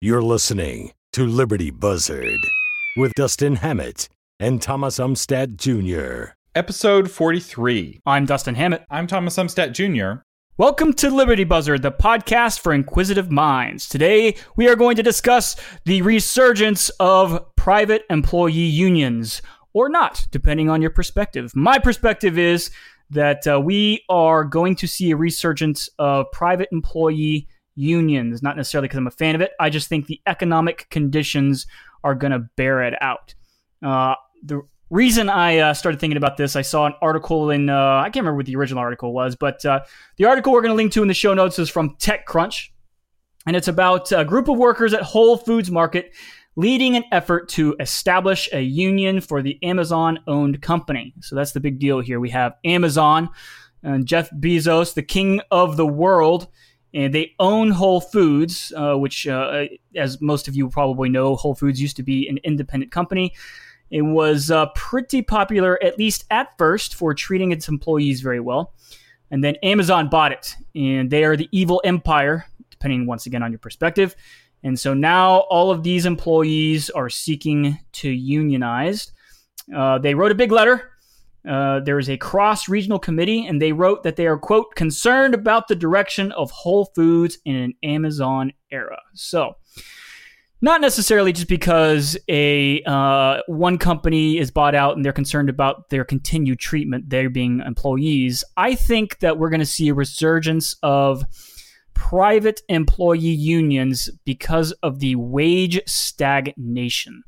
You're listening to Liberty Buzzard with Dustin Hammett and Thomas Umstattd Jr. Episode 43. I'm Dustin Hammett. I'm Thomas Umstattd Jr. Welcome to Liberty Buzzard, the podcast for inquisitive minds. Today, we are going to discuss the resurgence of private employee unions, or not, depending on your perspective. My perspective is that uh, we are going to see a resurgence of private employee unions, not necessarily because I'm a fan of it. I just think the economic conditions are going to bear it out. Uh, the reason I uh, started thinking about this, I saw an article in, uh, I can't remember what the original article was, but uh, the article we're going to link to in the show notes is from TechCrunch. And it's about a group of workers at Whole Foods Market leading an effort to establish a union for the Amazon owned company. So that's the big deal here. We have Amazon and Jeff Bezos, the king of the world, and they own Whole Foods, uh, which, uh, as most of you probably know, Whole Foods used to be an independent company. It was uh, pretty popular, at least at first, for treating its employees very well. And then Amazon bought it, and they are the evil empire, depending once again on your perspective. And so now all of these employees are seeking to unionize. Uh, they wrote a big letter. Uh, there is a cross regional committee, and they wrote that they are, quote, concerned about the direction of Whole Foods in an Amazon era. So, not necessarily just because a uh, one company is bought out and they're concerned about their continued treatment, they being employees. I think that we're going to see a resurgence of private employee unions because of the wage stagnation.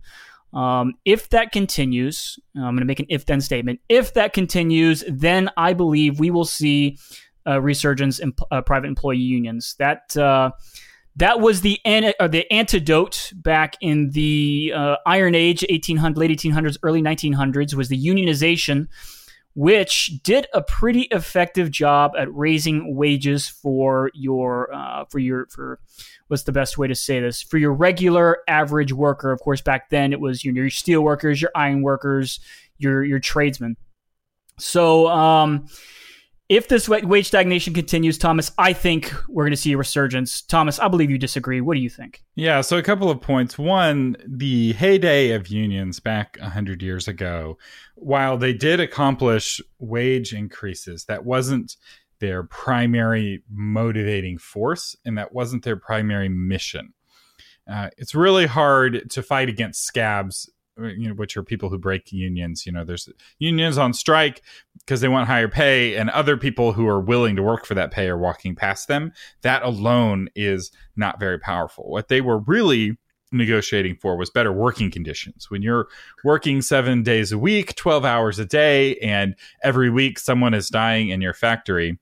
Um, if that continues, I'm going to make an if then statement. If that continues, then I believe we will see a resurgence in uh, private employee unions. That uh, that was the an- the antidote back in the uh, Iron Age, 1800, late 1800s, early 1900s, was the unionization which did a pretty effective job at raising wages for your uh, for your for what's the best way to say this for your regular average worker. Of course, back then it was your, your steel workers, your iron workers, your your tradesmen. So. Um, if this wage stagnation continues, Thomas, I think we're going to see a resurgence. Thomas, I believe you disagree. What do you think? Yeah, so a couple of points. One, the heyday of unions back 100 years ago, while they did accomplish wage increases, that wasn't their primary motivating force and that wasn't their primary mission. Uh, it's really hard to fight against scabs you know which are people who break unions. You know there's unions on strike because they want higher pay and other people who are willing to work for that pay are walking past them. That alone is not very powerful. What they were really negotiating for was better working conditions. When you're working 7 days a week 12 hours a day and every week someone is dying in your factory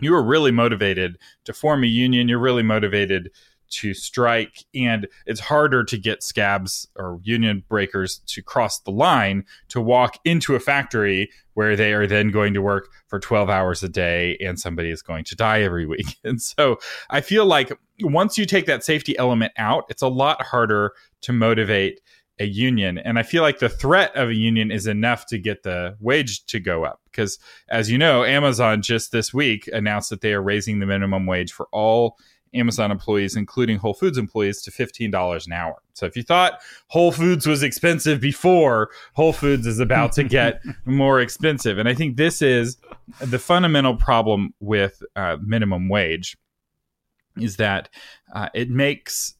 you are really motivated to form a union you're really motivated to strike, and it's harder to get scabs or union breakers to cross the line to walk into a factory where they are then going to work for 12 hours a day and somebody is going to die every week. And so I feel like once you take that safety element out, it's a lot harder to motivate a union. And I feel like the threat of a union is enough to get the wage to go up. Because as you know, Amazon just this week announced that they are raising the minimum wage for all Amazon employees, including Whole Foods employees, to $15 an hour. So if you thought Whole Foods was expensive before, Whole Foods is about to get more expensive. And I think this is the fundamental problem with uh, minimum wage is that uh, it makes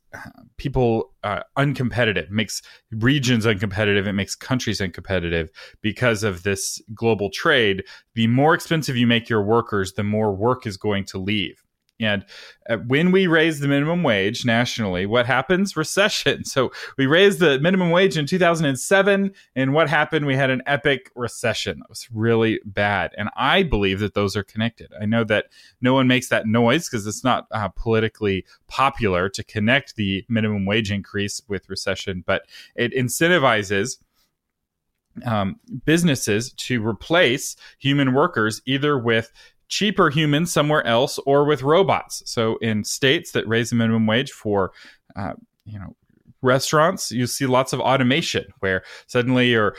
people uh, uncompetitive, makes regions uncompetitive, it makes countries uncompetitive because of this global trade. The more expensive you make your workers, the more work is going to leave. And uh, when we raise the minimum wage nationally, what happens? Recession. So we raised the minimum wage in 2007, and what happened? We had an epic recession. It was really bad. And I believe that those are connected. I know that no one makes that noise because it's not uh, politically popular to connect the minimum wage increase with recession, but it incentivizes. Um, businesses to replace human workers either with cheaper humans somewhere else or with robots. So in states that raise the minimum wage for, uh, you know, restaurants, you see lots of automation where suddenly you're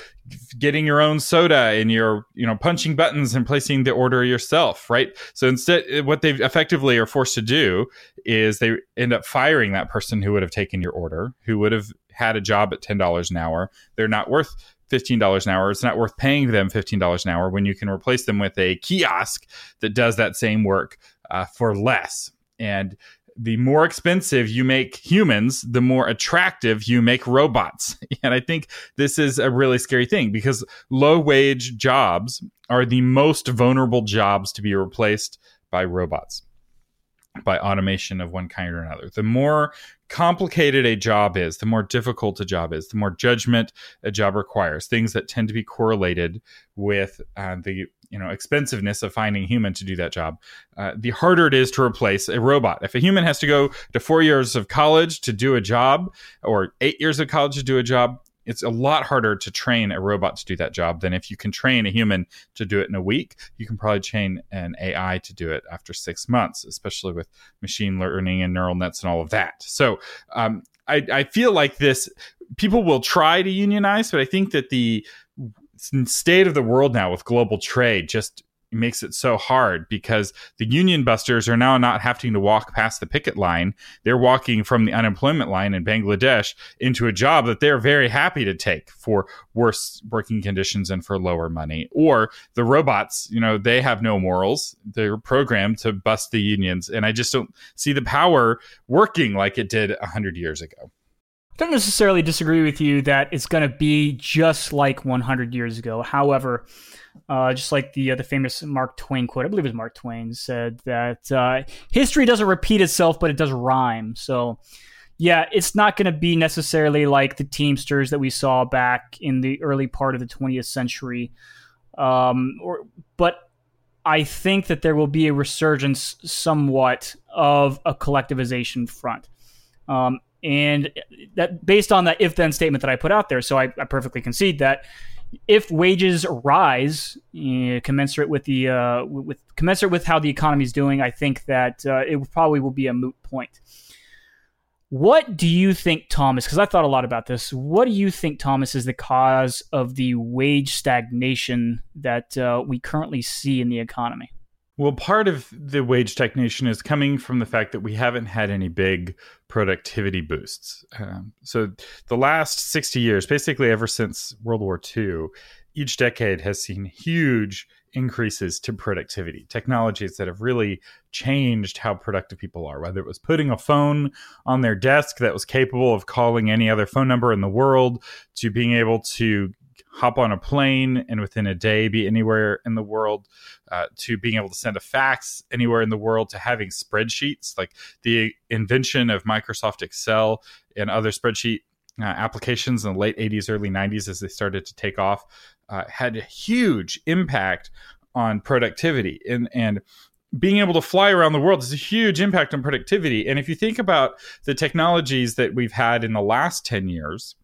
getting your own soda and you're, you know, punching buttons and placing the order yourself, right? So instead, what they effectively are forced to do is they end up firing that person who would have taken your order, who would have had a job at $10 an hour. They're not worth $15 an hour. It's not worth paying them $15 an hour when you can replace them with a kiosk that does that same work uh, for less. And the more expensive you make humans, the more attractive you make robots. And I think this is a really scary thing because low wage jobs are the most vulnerable jobs to be replaced by robots, by automation of one kind or another. The more complicated a job is, the more difficult a job is, the more judgment a job requires, things that tend to be correlated with uh, the you know expensiveness of finding a human to do that job uh, the harder it is to replace a robot if a human has to go to four years of college to do a job or eight years of college to do a job it's a lot harder to train a robot to do that job than if you can train a human to do it in a week. You can probably train an AI to do it after six months, especially with machine learning and neural nets and all of that. So um, I, I feel like this people will try to unionize, but I think that the state of the world now with global trade just makes it so hard because the union busters are now not having to walk past the picket line. They're walking from the unemployment line in Bangladesh into a job that they're very happy to take for worse working conditions and for lower money. Or the robots, you know, they have no morals. They're programmed to bust the unions. And I just don't see the power working like it did 100 years ago. I don't necessarily disagree with you that it's going to be just like 100 years ago. However, uh, just like the uh, the famous Mark Twain quote, I believe it was Mark Twain said that uh, history doesn't repeat itself, but it does rhyme. So, yeah, it's not going to be necessarily like the Teamsters that we saw back in the early part of the 20th century. Um, or, but I think that there will be a resurgence somewhat of a collectivization front. Um, and that based on that if then statement that I put out there, so I, I perfectly concede that if wages rise uh, commensurate with the uh, with commensurate with how the economy is doing, I think that uh, it probably will be a moot point. What do you think, Thomas? Because I thought a lot about this. What do you think, Thomas, is the cause of the wage stagnation that uh, we currently see in the economy? Well, part of the wage stagnation is coming from the fact that we haven't had any big productivity boosts. Um, so, the last 60 years, basically ever since World War II, each decade has seen huge increases to productivity, technologies that have really changed how productive people are, whether it was putting a phone on their desk that was capable of calling any other phone number in the world, to being able to hop on a plane and within a day be anywhere in the world uh, to being able to send a fax anywhere in the world to having spreadsheets. Like the invention of microsoft excel and other spreadsheet uh, applications in the late 80s early 90s as they started to take off uh, had a huge impact on productivity. And and being able to fly around the world is a huge impact on productivity. And if you think about the technologies that we've had in the last 10 years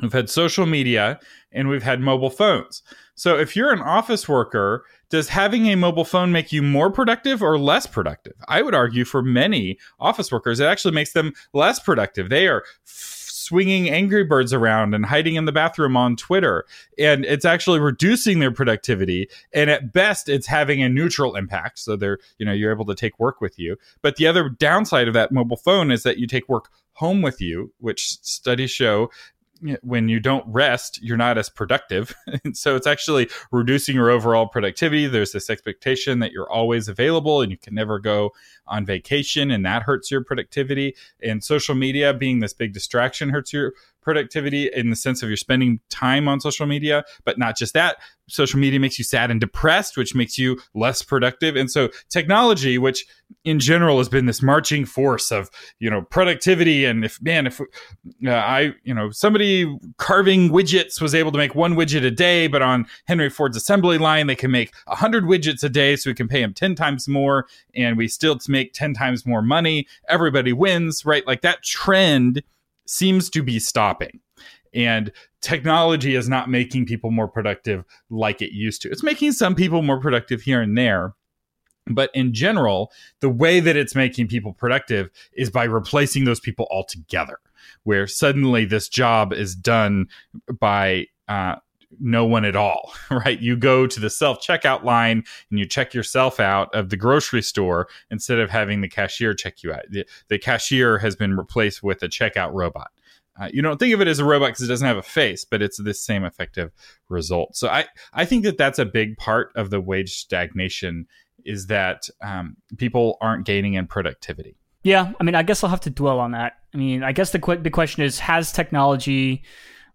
We've had social media and we've had mobile phones. So if you're an office worker, does having a mobile phone make you more productive or less productive? I would argue for many office workers, it actually makes them less productive. They are f- swinging Angry Birds around and hiding in the bathroom on Twitter. And it's actually reducing their productivity. And at best, it's having a neutral impact. So they're, you know, you're able to take work with you. But the other downside of that mobile phone is that you take work home with you, which studies show when you don't rest, you're not as productive. and so it's actually reducing your overall productivity. There's this expectation that you're always available and you can never go on vacation, and that hurts your productivity. And social media being this big distraction hurts your productivity in the sense of you're spending time on social media, but not just that. Social media makes you sad and depressed, which makes you less productive. And so technology, which in general has been this marching force of, you know, productivity. And if, man, if uh, I, you know, somebody carving widgets was able to make one widget a day, but on Henry Ford's assembly line, they can make a hundred widgets a day. So we can pay them 10 times more and we still make 10 times more money. Everybody wins, right? Like that trend seems to be stopping. And technology is not making people more productive like it used to. It's making some people more productive here and there, But in general, the way that it's making people productive is by replacing those people altogether, where suddenly this job is done by uh, no one at all, right? You go to the self checkout line and you check yourself out of the grocery store instead of having the cashier check you out. The, the cashier has been replaced with a checkout robot. Uh, you don't think of it as a robot because it doesn't have a face, but it's the same effective result. So I, I think that that's a big part of the wage stagnation is that um, people aren't gaining in productivity. Yeah, I mean, I guess I'll have to dwell on that. I mean, I guess the qu- the question is, has technology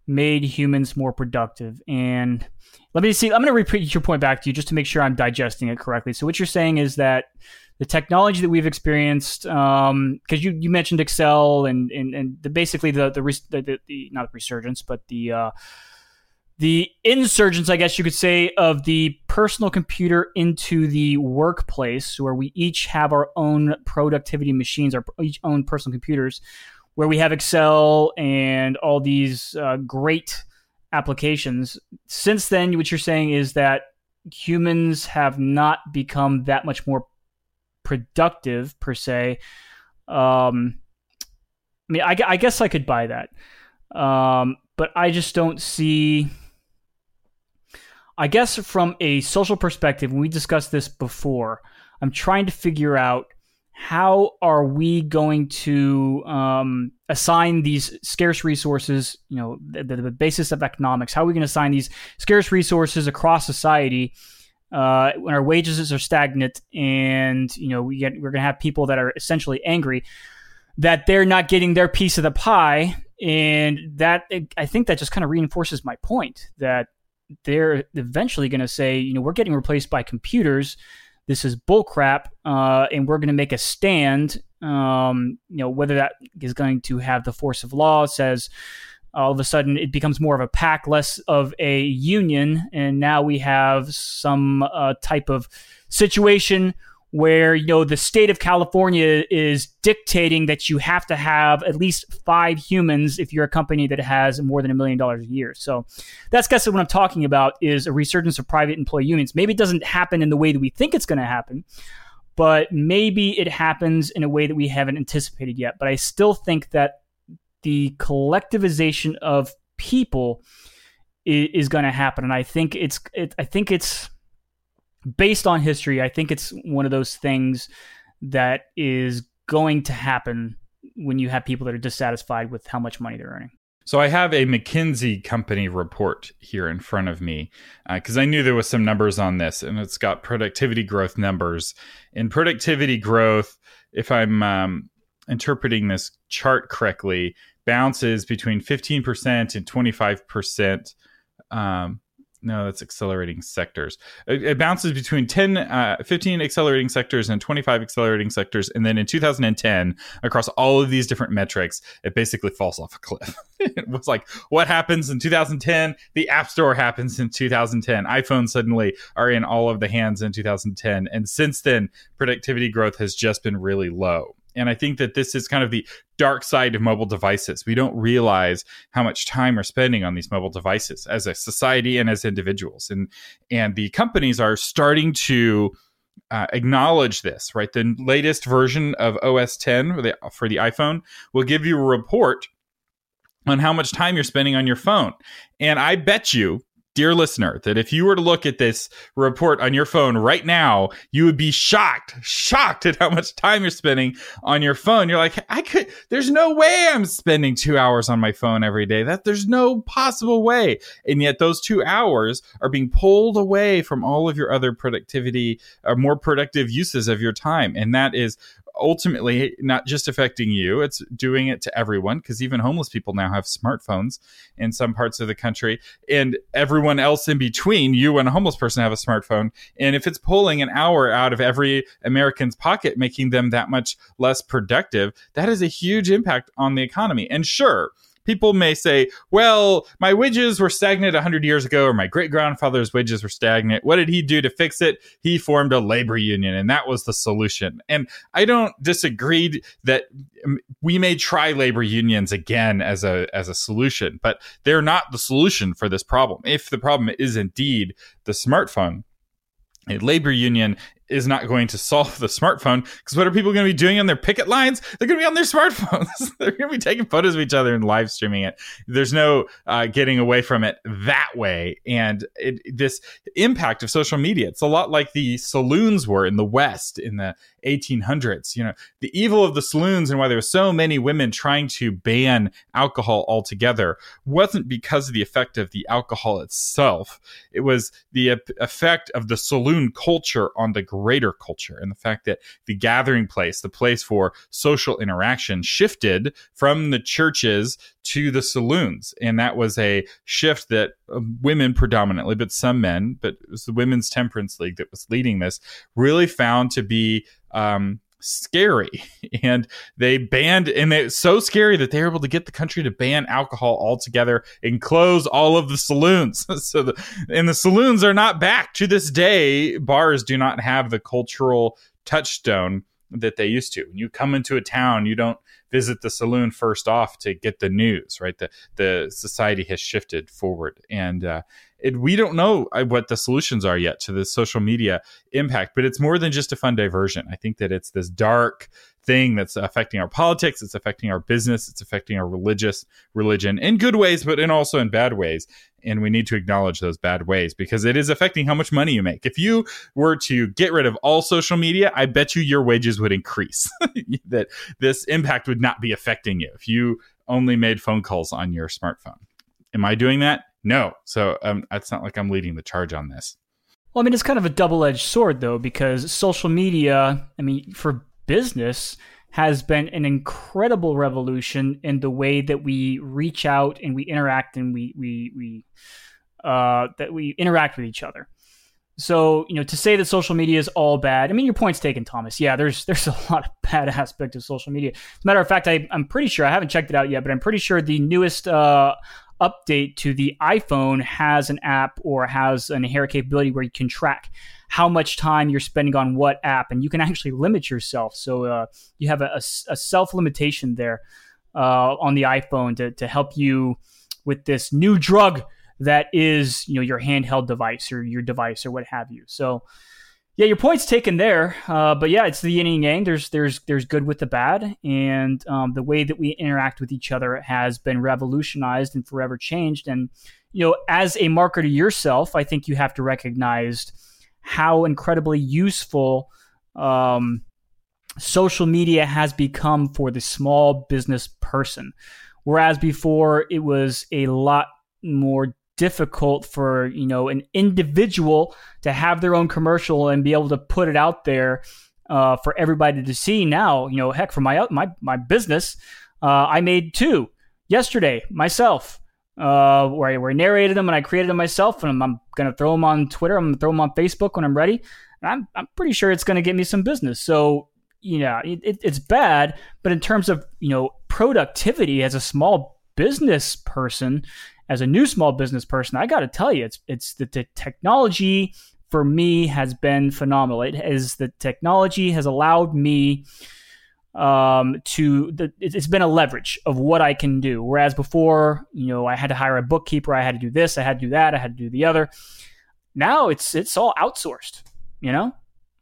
made humans more productive? And let me see. I'm going to repeat your point back to you just to make sure I'm digesting it correctly. So what you're saying is that the technology that we've experienced, because um, you, you mentioned Excel and and, and the, basically the the, the the, not the resurgence, but the uh, the insurgence, I guess you could say, of the personal computer into the workplace, where we each have our own productivity machines, our each own personal computers, where we have Excel and all these uh, great applications. Since then, what you're saying is that humans have not become that much more productive per se. Um, I mean, I, I guess I could buy that, um, but I just don't see I guess from a social perspective, we discussed this before, I'm trying to figure out how are we going to um, assign these scarce resources, you know, the, the, basis of economics, how are we going to assign these scarce resources across society uh, when our wages are stagnant and, you know, we get, we're going to have people that are essentially angry that they're not getting their piece of the pie. And that, I think that just kind of reinforces my point that they're eventually going to say, you know, we're getting replaced by computers. This is bullcrap, uh, and we're going to make a stand. Um, you know, whether that is going to have the force of law says all of a sudden it becomes more of a PAC, less of a union, and now we have some uh, type of situation where you know the state of California is dictating that you have to have at least five humans if you're a company that has more than a million dollars a year. So that's guess what I'm talking about is a resurgence of private employee unions. Maybe it doesn't happen in the way that we think it's going to happen, but maybe it happens in a way that we haven't anticipated yet. But I still think that the collectivization of people is, is going to happen, and I think it's it, I think it's based on history, I think it's one of those things that is going to happen when you have people that are dissatisfied with how much money they're earning. So I have a McKinsey company report here in front of me because uh, I knew there was some numbers on this, and it's got productivity growth numbers. In productivity growth, if I'm um, interpreting this chart correctly, bounces between 15% and 25% um, no, that's accelerating sectors. It, it bounces between 10, uh, 15 accelerating sectors and 25 accelerating sectors. And then in 2010, across all of these different metrics, it basically falls off a cliff. it was like, what happens in 2010? The App Store happens in 2010. iPhones suddenly are in all of the hands in 2010. And since then, productivity growth has just been really low. And I think that this is kind of the dark side of mobile devices. We don't realize how much time we're spending on these mobile devices as a society and as individuals. And and the companies are starting to uh, acknowledge this, right? The latest version of OS 10 for the, for the iPhone will give you a report on how much time you're spending on your phone. And I bet you dear listener, that if you were to look at this report on your phone right now, you would be shocked, shocked at how much time you're spending on your phone. You're like, I could, there's no way I'm spending two hours on my phone every day. That there's no possible way. And yet those two hours are being pulled away from all of your other productivity or uh, more productive uses of your time. And that is ultimately not just affecting you, it's doing it to everyone because even homeless people now have smartphones in some parts of the country. And everyone else in between, you and a homeless person have a smartphone. And if it's pulling an hour out of every American's pocket, making them that much less productive, that is a huge impact on the economy. And sure, people may say, well, my wages were stagnant 100 years ago, or my great grandfather's wages were stagnant. What did he do to fix it? He formed a labor union, and that was the solution. And I don't disagree that um, we may try labor unions again as a as a solution, but they're not the solution for this problem. If the problem is indeed the smartphone, a labor union is not going to solve the smartphone because what are people going to be doing on their picket lines? They're going to be on their smartphones. They're going to be taking photos of each other and live streaming it. There's no uh, getting away from it that way. And it, this impact of social media, it's a lot like the saloons were in the West in the 1800s. You know, the evil of the saloons and why there were so many women trying to ban alcohol altogether wasn't because of the effect of the alcohol itself. It was the effect of the saloon culture on the greater culture and the fact that the gathering place, the place for social interaction, shifted from the churches to the saloons. And that was a shift that uh, women predominantly, but some men, but it was the Women's Temperance League that was leading this, really found to be um, scary. And they banned, and it's so scary that they were able to get the country to ban alcohol altogether and close all of the saloons. so, the, and the saloons are not back to this day. Bars do not have the cultural touchstone that they used to. When you come into a town, you don't visit the saloon first off to get the news, right? The the society has shifted forward, and uh, it, we don't know uh, what the solutions are yet to the social media impact. But it's more than just a fun diversion. I think that it's this dark thing that's affecting our politics, it's affecting our business, it's affecting our religious religion in good ways, but in also in bad ways. And we need to acknowledge those bad ways because it is affecting how much money you make. If you were to get rid of all social media, I bet you your wages would increase. that this impact would not be affecting you if you only made phone calls on your smartphone. Am I doing that? No. So um, it's not like I'm leading the charge on this. Well, I mean, it's kind of a double edged sword, though, because social media, I mean, for business has been an incredible revolution in the way that we reach out and we interact and we we we uh, that we interact with each other. So you know, to say that social media is all bad, I mean, your point's taken, Thomas. Yeah, there's there's a lot of bad aspect of social media. As a matter of fact, I, I'm pretty sure I haven't checked it out yet, but I'm pretty sure the newest uh, update to the iPhone has an app or has an inherent capability where you can track how much time you're spending on what app, and you can actually limit yourself. So uh, you have a, a, a self limitation there uh, on the iPhone to, to help you with this new drug that is you know your handheld device or your device or what have you. So yeah, your point's taken there, uh, but yeah, it's the yin and yang. There's there's there's good with the bad, and um, the way that we interact with each other has been revolutionized and forever changed. And you know, as a marketer yourself, I think you have to recognize how incredibly useful um, social media has become for the small business person. Whereas before it was a lot more difficult for you know an individual to have their own commercial and be able to put it out there uh, for everybody to see. Now, you know, heck, for my my my business, uh, I made two yesterday myself uh, where, I, where I narrated them and I created them myself, and I'm, I'm to throw them on Twitter. I'm to throw them on Facebook when I'm ready. And I'm, I'm pretty sure it's to get me some business. So, yeah, it, it, it's bad, but in terms of, you know, productivity as a small business person, as a new small business person, I got to tell you, it's, it's the, the technology for me has been phenomenal. It is the technology has allowed me um, to the, it's been a leverage of what I can do. Whereas before, you know, I had to hire a bookkeeper, I had to do this, I had to do that, I had to do the other. Now it's it's all outsourced. You know,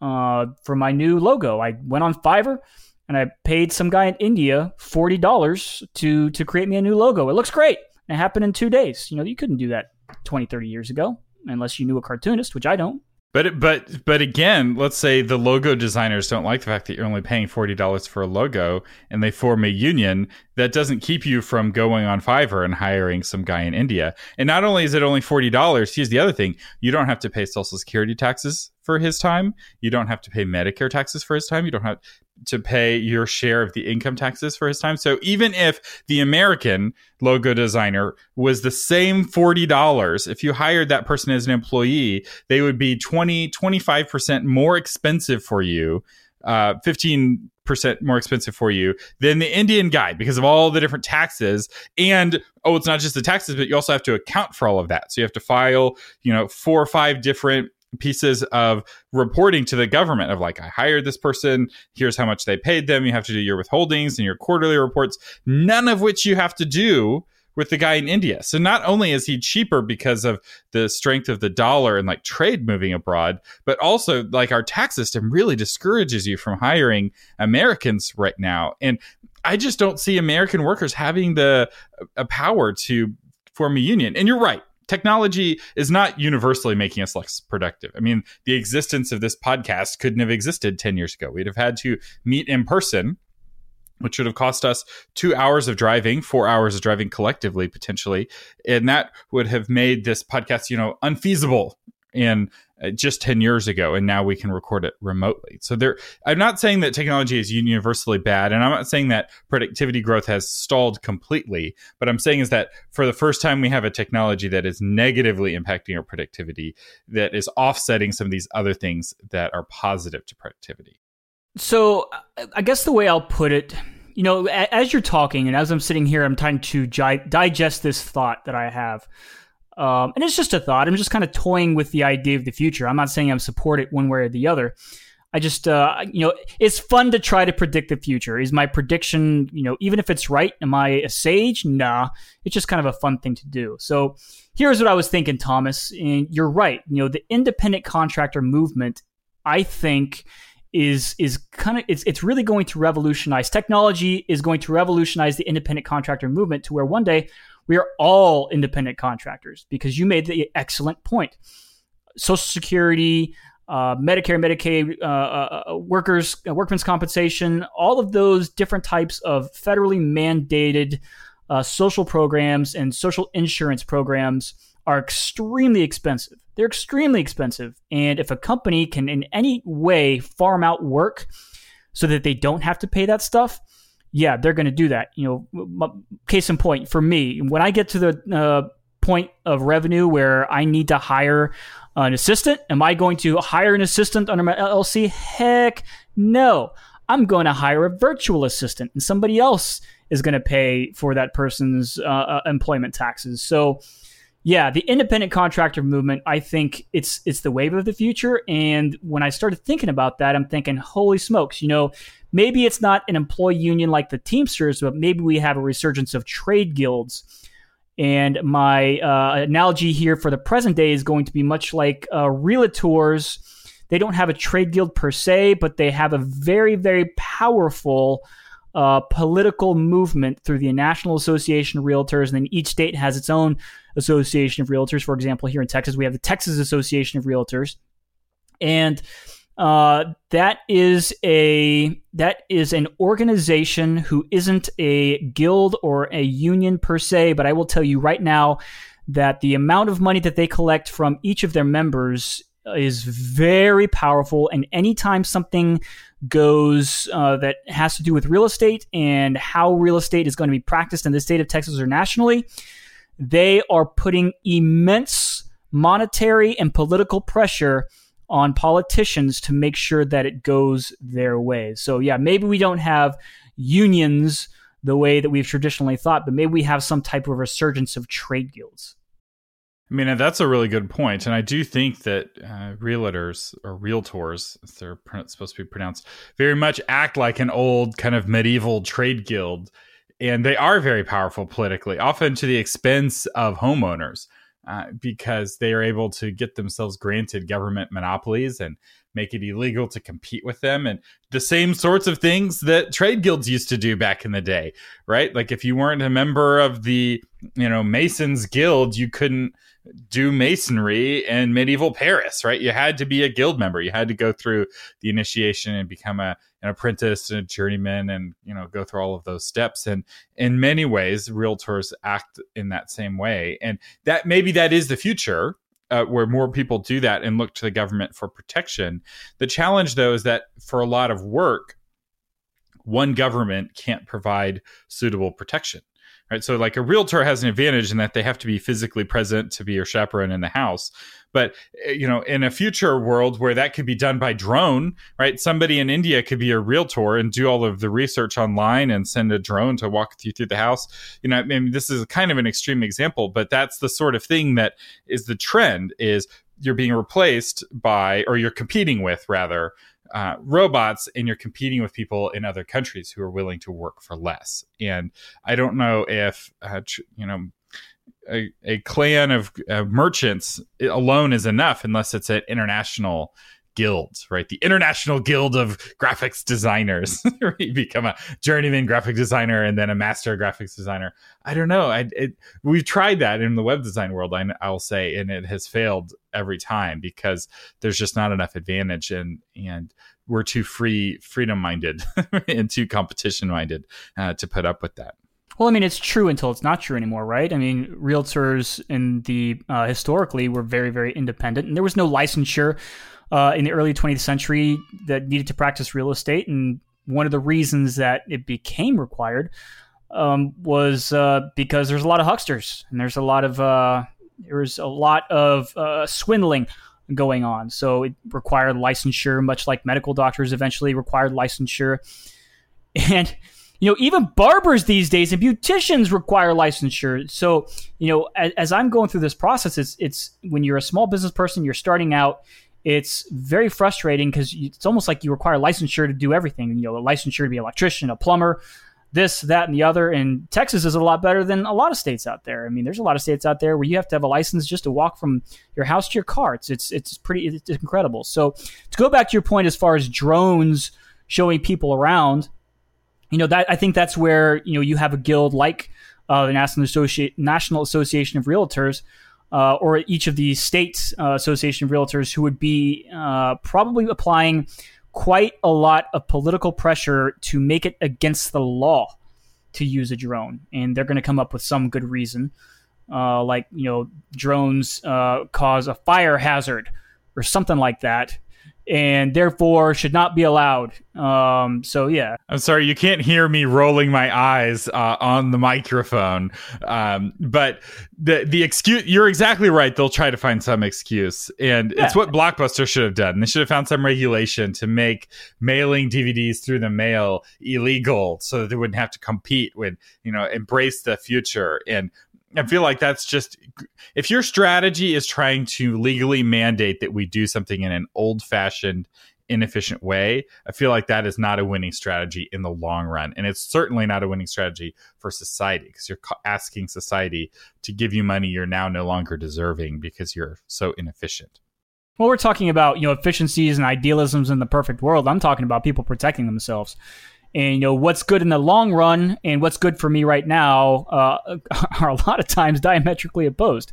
uh, for my new logo, I went on Fiverr and I paid some guy in India forty dollars to to create me a new logo. It looks great. It happened in two days. You know, you couldn't do that 20, 30 years ago unless you knew a cartoonist, which I don't. But but but again, let's say the logo designers don't like the fact that you're only paying forty dollars for a logo, and they form a union. That doesn't keep you from going on Fiverr and hiring some guy in India. And not only is it only forty dollars, here's the other thing: you don't have to pay Social Security taxes for his time. You don't have to pay Medicare taxes for his time. You don't have to pay your share of the income taxes for his time. So even if the American logo designer was the same $40, if you hired that person as an employee, they would be 20, 25% more expensive for you. Uh, 15 percent more expensive for you than the Indian guy because of all the different taxes. And oh, it's not just the taxes, but you also have to account for all of that. So you have to file, you know, four or five different pieces of reporting to the government of like I hired this person, here's how much they paid them. You have to do your withholdings and your quarterly reports, none of which you have to do with the guy in India. So not only is he cheaper because of the strength of the dollar and like trade moving abroad, but also like our tax system really discourages you from hiring Americans right now. And I just don't see American workers having the a power to form a union. And you're right. Technology is not universally making us less productive. I mean, the existence of this podcast couldn't have existed 10 years ago. We'd have had to meet in person which would have cost us two hours of driving, four hours of driving collectively, potentially. And that would have made this podcast, you know, unfeasible in Uh, just 10 years ago. And now we can record it remotely. So there, I'm not saying that technology is universally bad. And I'm not saying that productivity growth has stalled completely. But I'm saying is that for the first time, we have a technology that is negatively impacting our productivity, that is offsetting some of these other things that are positive to productivity. So, I guess the way I'll put it, you know, as you're talking and as I'm sitting here, I'm trying to digest this thought that I have. Um, and it's just a thought. I'm just kind of toying with the idea of the future. I'm not saying I'm support it one way or the other. I just, uh, you know, it's fun to try to predict the future. Is my prediction, you know, even if it's right, am I a sage? Nah. It's just kind of a fun thing to do. So here's what I was thinking, Thomas. And you're right. You know, the independent contractor movement, I think, is is kind of it's it's really going to revolutionize technology is going to revolutionize the independent contractor movement to where one day we are all independent contractors because you made the excellent point. Social Security, uh, Medicare, Medicaid, uh, uh, uh workers, uh, workman's compensation, all of those different types of federally mandated uh, social programs and social insurance programs are extremely expensive. They're extremely expensive. And if a company can in any way farm out work so that they don't have to pay that stuff, yeah, they're going to do that. You know, case in point for me, when I get to the uh, point of revenue where I need to hire an assistant, am I going to hire an assistant under my LLC? Heck no. I'm going to hire a virtual assistant and somebody else is going to pay for that person's uh, uh employment taxes. So, yeah, the independent contractor movement, I think it's it's the wave of the future. And when I started thinking about that, I'm thinking, holy smokes, you know, maybe it's not an employee union like the Teamsters, but maybe we have a resurgence of trade guilds. And my uh, analogy here for the present day is going to be much like uh, realtors. They don't have a trade guild per se, but they have a very, very powerful uh, political movement through the National Association of Realtors, and then each state has its own association of realtors. For example, here in Texas, we have the Texas Association of Realtors, and uh, that is a that is an organization who isn't a guild or a union per se. But I will tell you right now that the amount of money that they collect from each of their members is very powerful. And anytime something goes uh, that has to do with real estate and how real estate is going to be practiced in the state of Texas or nationally, they are putting immense monetary and political pressure on politicians to make sure that it goes their way. So, yeah, maybe we don't have unions the way that we've traditionally thought, but maybe we have some type of resurgence of trade guilds. I mean, that's a really good point, and I do think that uh, realtors or realtors, as they're supposed to be pronounced, very much act like an old kind of medieval trade guild, and they are very powerful politically, often to the expense of homeowners, uh, because they are able to get themselves granted government monopolies and make it illegal to compete with them and the same sorts of things that trade guilds used to do back in the day right like if you weren't a member of the you know masons guild you couldn't do masonry in medieval Paris, right? You had to be a guild member. You had to go through the initiation and become a, an apprentice and a journeyman and, you know, go through all of those steps. And in many ways, realtors act in that same way. And that maybe that is the future. Uh, where more people do that and look to the government for protection. The challenge, though, is that for a lot of work, one government can't provide suitable protection right? So like a realtor has an advantage in that they have to be physically present to be your chaperone in the house. But eh, you know, in a future world where that could be done by drone, right? Somebody in India could be a realtor and do all of the research online and send a drone to walk you through the house. You know, I mean, this is kind of an extreme example, but that's the sort of thing that is the trend is you're being replaced by or you're competing with rather uh, robots and you're competing with people in other countries who are willing to work for less. And I don't know if, uh, tr- you know, a, a clan of uh, merchants alone is enough unless it's an international guild, right? The International Guild of Graphics Designers. you become a journeyman graphic designer and then a master graphics designer. I don't know. I, it, we've tried that in the web design world, I, I'll say, and it has failed every time because there's just not enough advantage and and we're too free freedom minded and too competition minded uh, to put up with that. Well, I mean, it's true until it's not true anymore, right? I mean, realtors in the uh, historically were very, very independent, and there was no licensure uh, in the early 20th century that needed to practice real estate. And one of the reasons that it became required um, was uh, because there's a lot of hucksters and there's a lot of uh, there was a lot of uh, swindling going on. So it required licensure, much like medical doctors eventually required licensure. And you know, even barbers these days and beauticians require licensure. So, you know, as, as, I'm going through this process, it's it's when you're a small business person, you're starting out, it's very frustrating because it's almost like you require licensure to do everything. You know, a licensure to be an electrician, a plumber, this, that, and the other. And Texas is a lot better than a lot of states out there. I mean, there's a lot of states out there where you have to have a license just to walk from your house to your car. It's it's it's pretty it's incredible. So to go back to your point as far as drones showing people around, you know that I think that's where you know you have a guild like uh, the National Association National Association of Realtors uh, or each of the states uh, association of realtors who would be uh, probably applying quite a lot of political pressure to make it against the law to use a drone, and they're going to come up with some good reason, uh, like you know drones uh, cause a fire hazard or something like that and therefore should not be allowed. Um, so yeah, I'm sorry you can't hear me rolling my eyes uh, on the microphone, um, but the the excuse you're exactly right. They'll try to find some excuse, and yeah. it's what Blockbuster should have done. They should have found some regulation to make mailing DVDs through the mail illegal, so that they wouldn't have to compete with you know embrace the future and I feel like that's just if your strategy is trying to legally mandate that we do something in an old fashioned, inefficient way, I feel like that is not a winning strategy in the long run. And it's certainly not a winning strategy for society because you're asking society to give you money you're now no longer deserving because you're so inefficient. Well, we're talking about you know efficiencies and idealisms in the perfect world. I'm talking about people protecting themselves and you know what's good in the long run and what's good for me right now uh, are a lot of times diametrically opposed.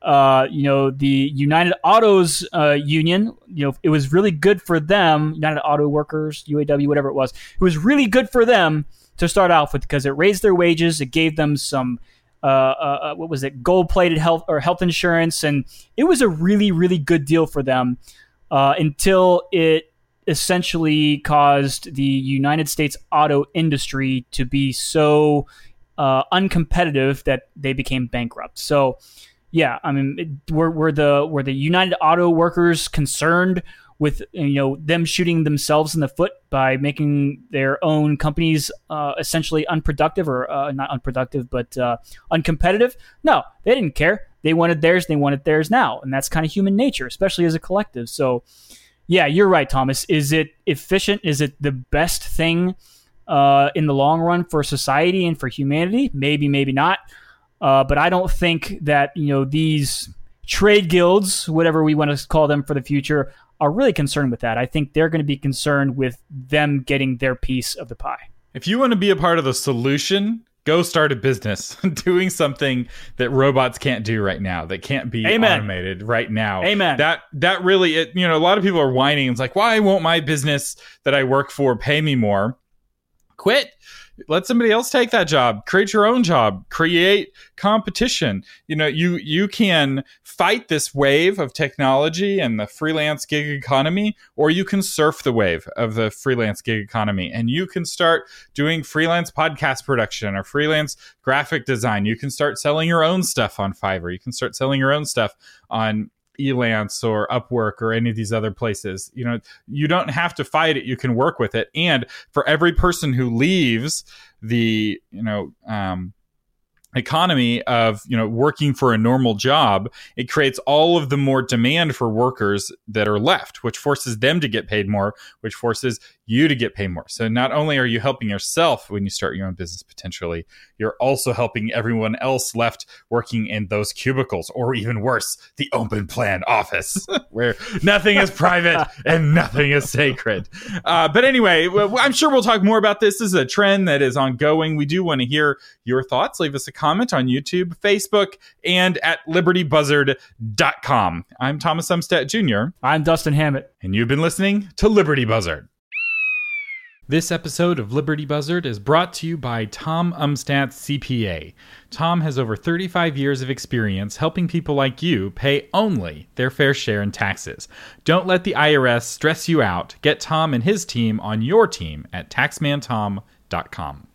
Uh, you know, the United Autos uh, Union, you know, it was really good for them, United Auto Workers, UAW, whatever it was. It was really good for them to start off with because it raised their wages, it gave them some. Uh, uh, uh what was it? Gold-plated health or health insurance, and it was a really, really good deal for them until it essentially caused the United States auto industry to be so uh, uncompetitive that they became bankrupt. So, yeah, I mean, were, were the were the United Auto Workers concerned with you know them shooting themselves in the foot by making their own companies uh, essentially unproductive or uh, not unproductive but uh, uncompetitive? No, they didn't care. They wanted theirs. They wanted theirs now, and that's kind of human nature, especially as a collective. So yeah, you're right, Thomas. Is it efficient? Is it the best thing uh, in the long run for society and for humanity? Maybe, maybe not. Uh, but I don't think that you know these trade guilds, whatever we want to call them for the future, are really concerned with that. I think they're going to be concerned with them getting their piece of the pie. If you want to be a part of the solution, go start a business doing something that robots can't do right now that can't be Amen. automated right now Amen. that that really it, you know a lot of people are whining it's like why won't my business that i work for pay me more quit let somebody else take that job. Create your own job. Create competition. You know you you can fight this wave of technology and the freelance gig economy or you can surf the wave of the freelance gig economy. And you can start doing freelance podcast production or freelance graphic design. You can start selling your own stuff on fiverr. You can start selling your own stuff on Elance or Upwork or any of these other places. You know, you don't have to fight it; you can work with it. And for every person who leaves the, you know, um, economy of you know working for a normal job it creates all of the more demand for workers that are left which forces them to get paid more which forces you to get paid more so not only are you helping yourself when you start your own business potentially you're also helping everyone else left working in those cubicles or even worse the open plan office where nothing is private and nothing is sacred uh, but anyway i'm sure we'll talk more about this this is a trend that is ongoing we do want to hear your thoughts leave us a comment on YouTube, Facebook, and at libertybuzzard.com. I'm Thomas Umstattd Jr. I'm Dustin Hammett. And you've been listening to Liberty Buzzard. This episode of Liberty Buzzard is brought to you by Tom Umstattd CPA. Tom has over 35 years of experience helping people like you pay only their fair share in taxes. Don't let the IRS stress you out. Get Tom and his team on your team at taxmantom.com.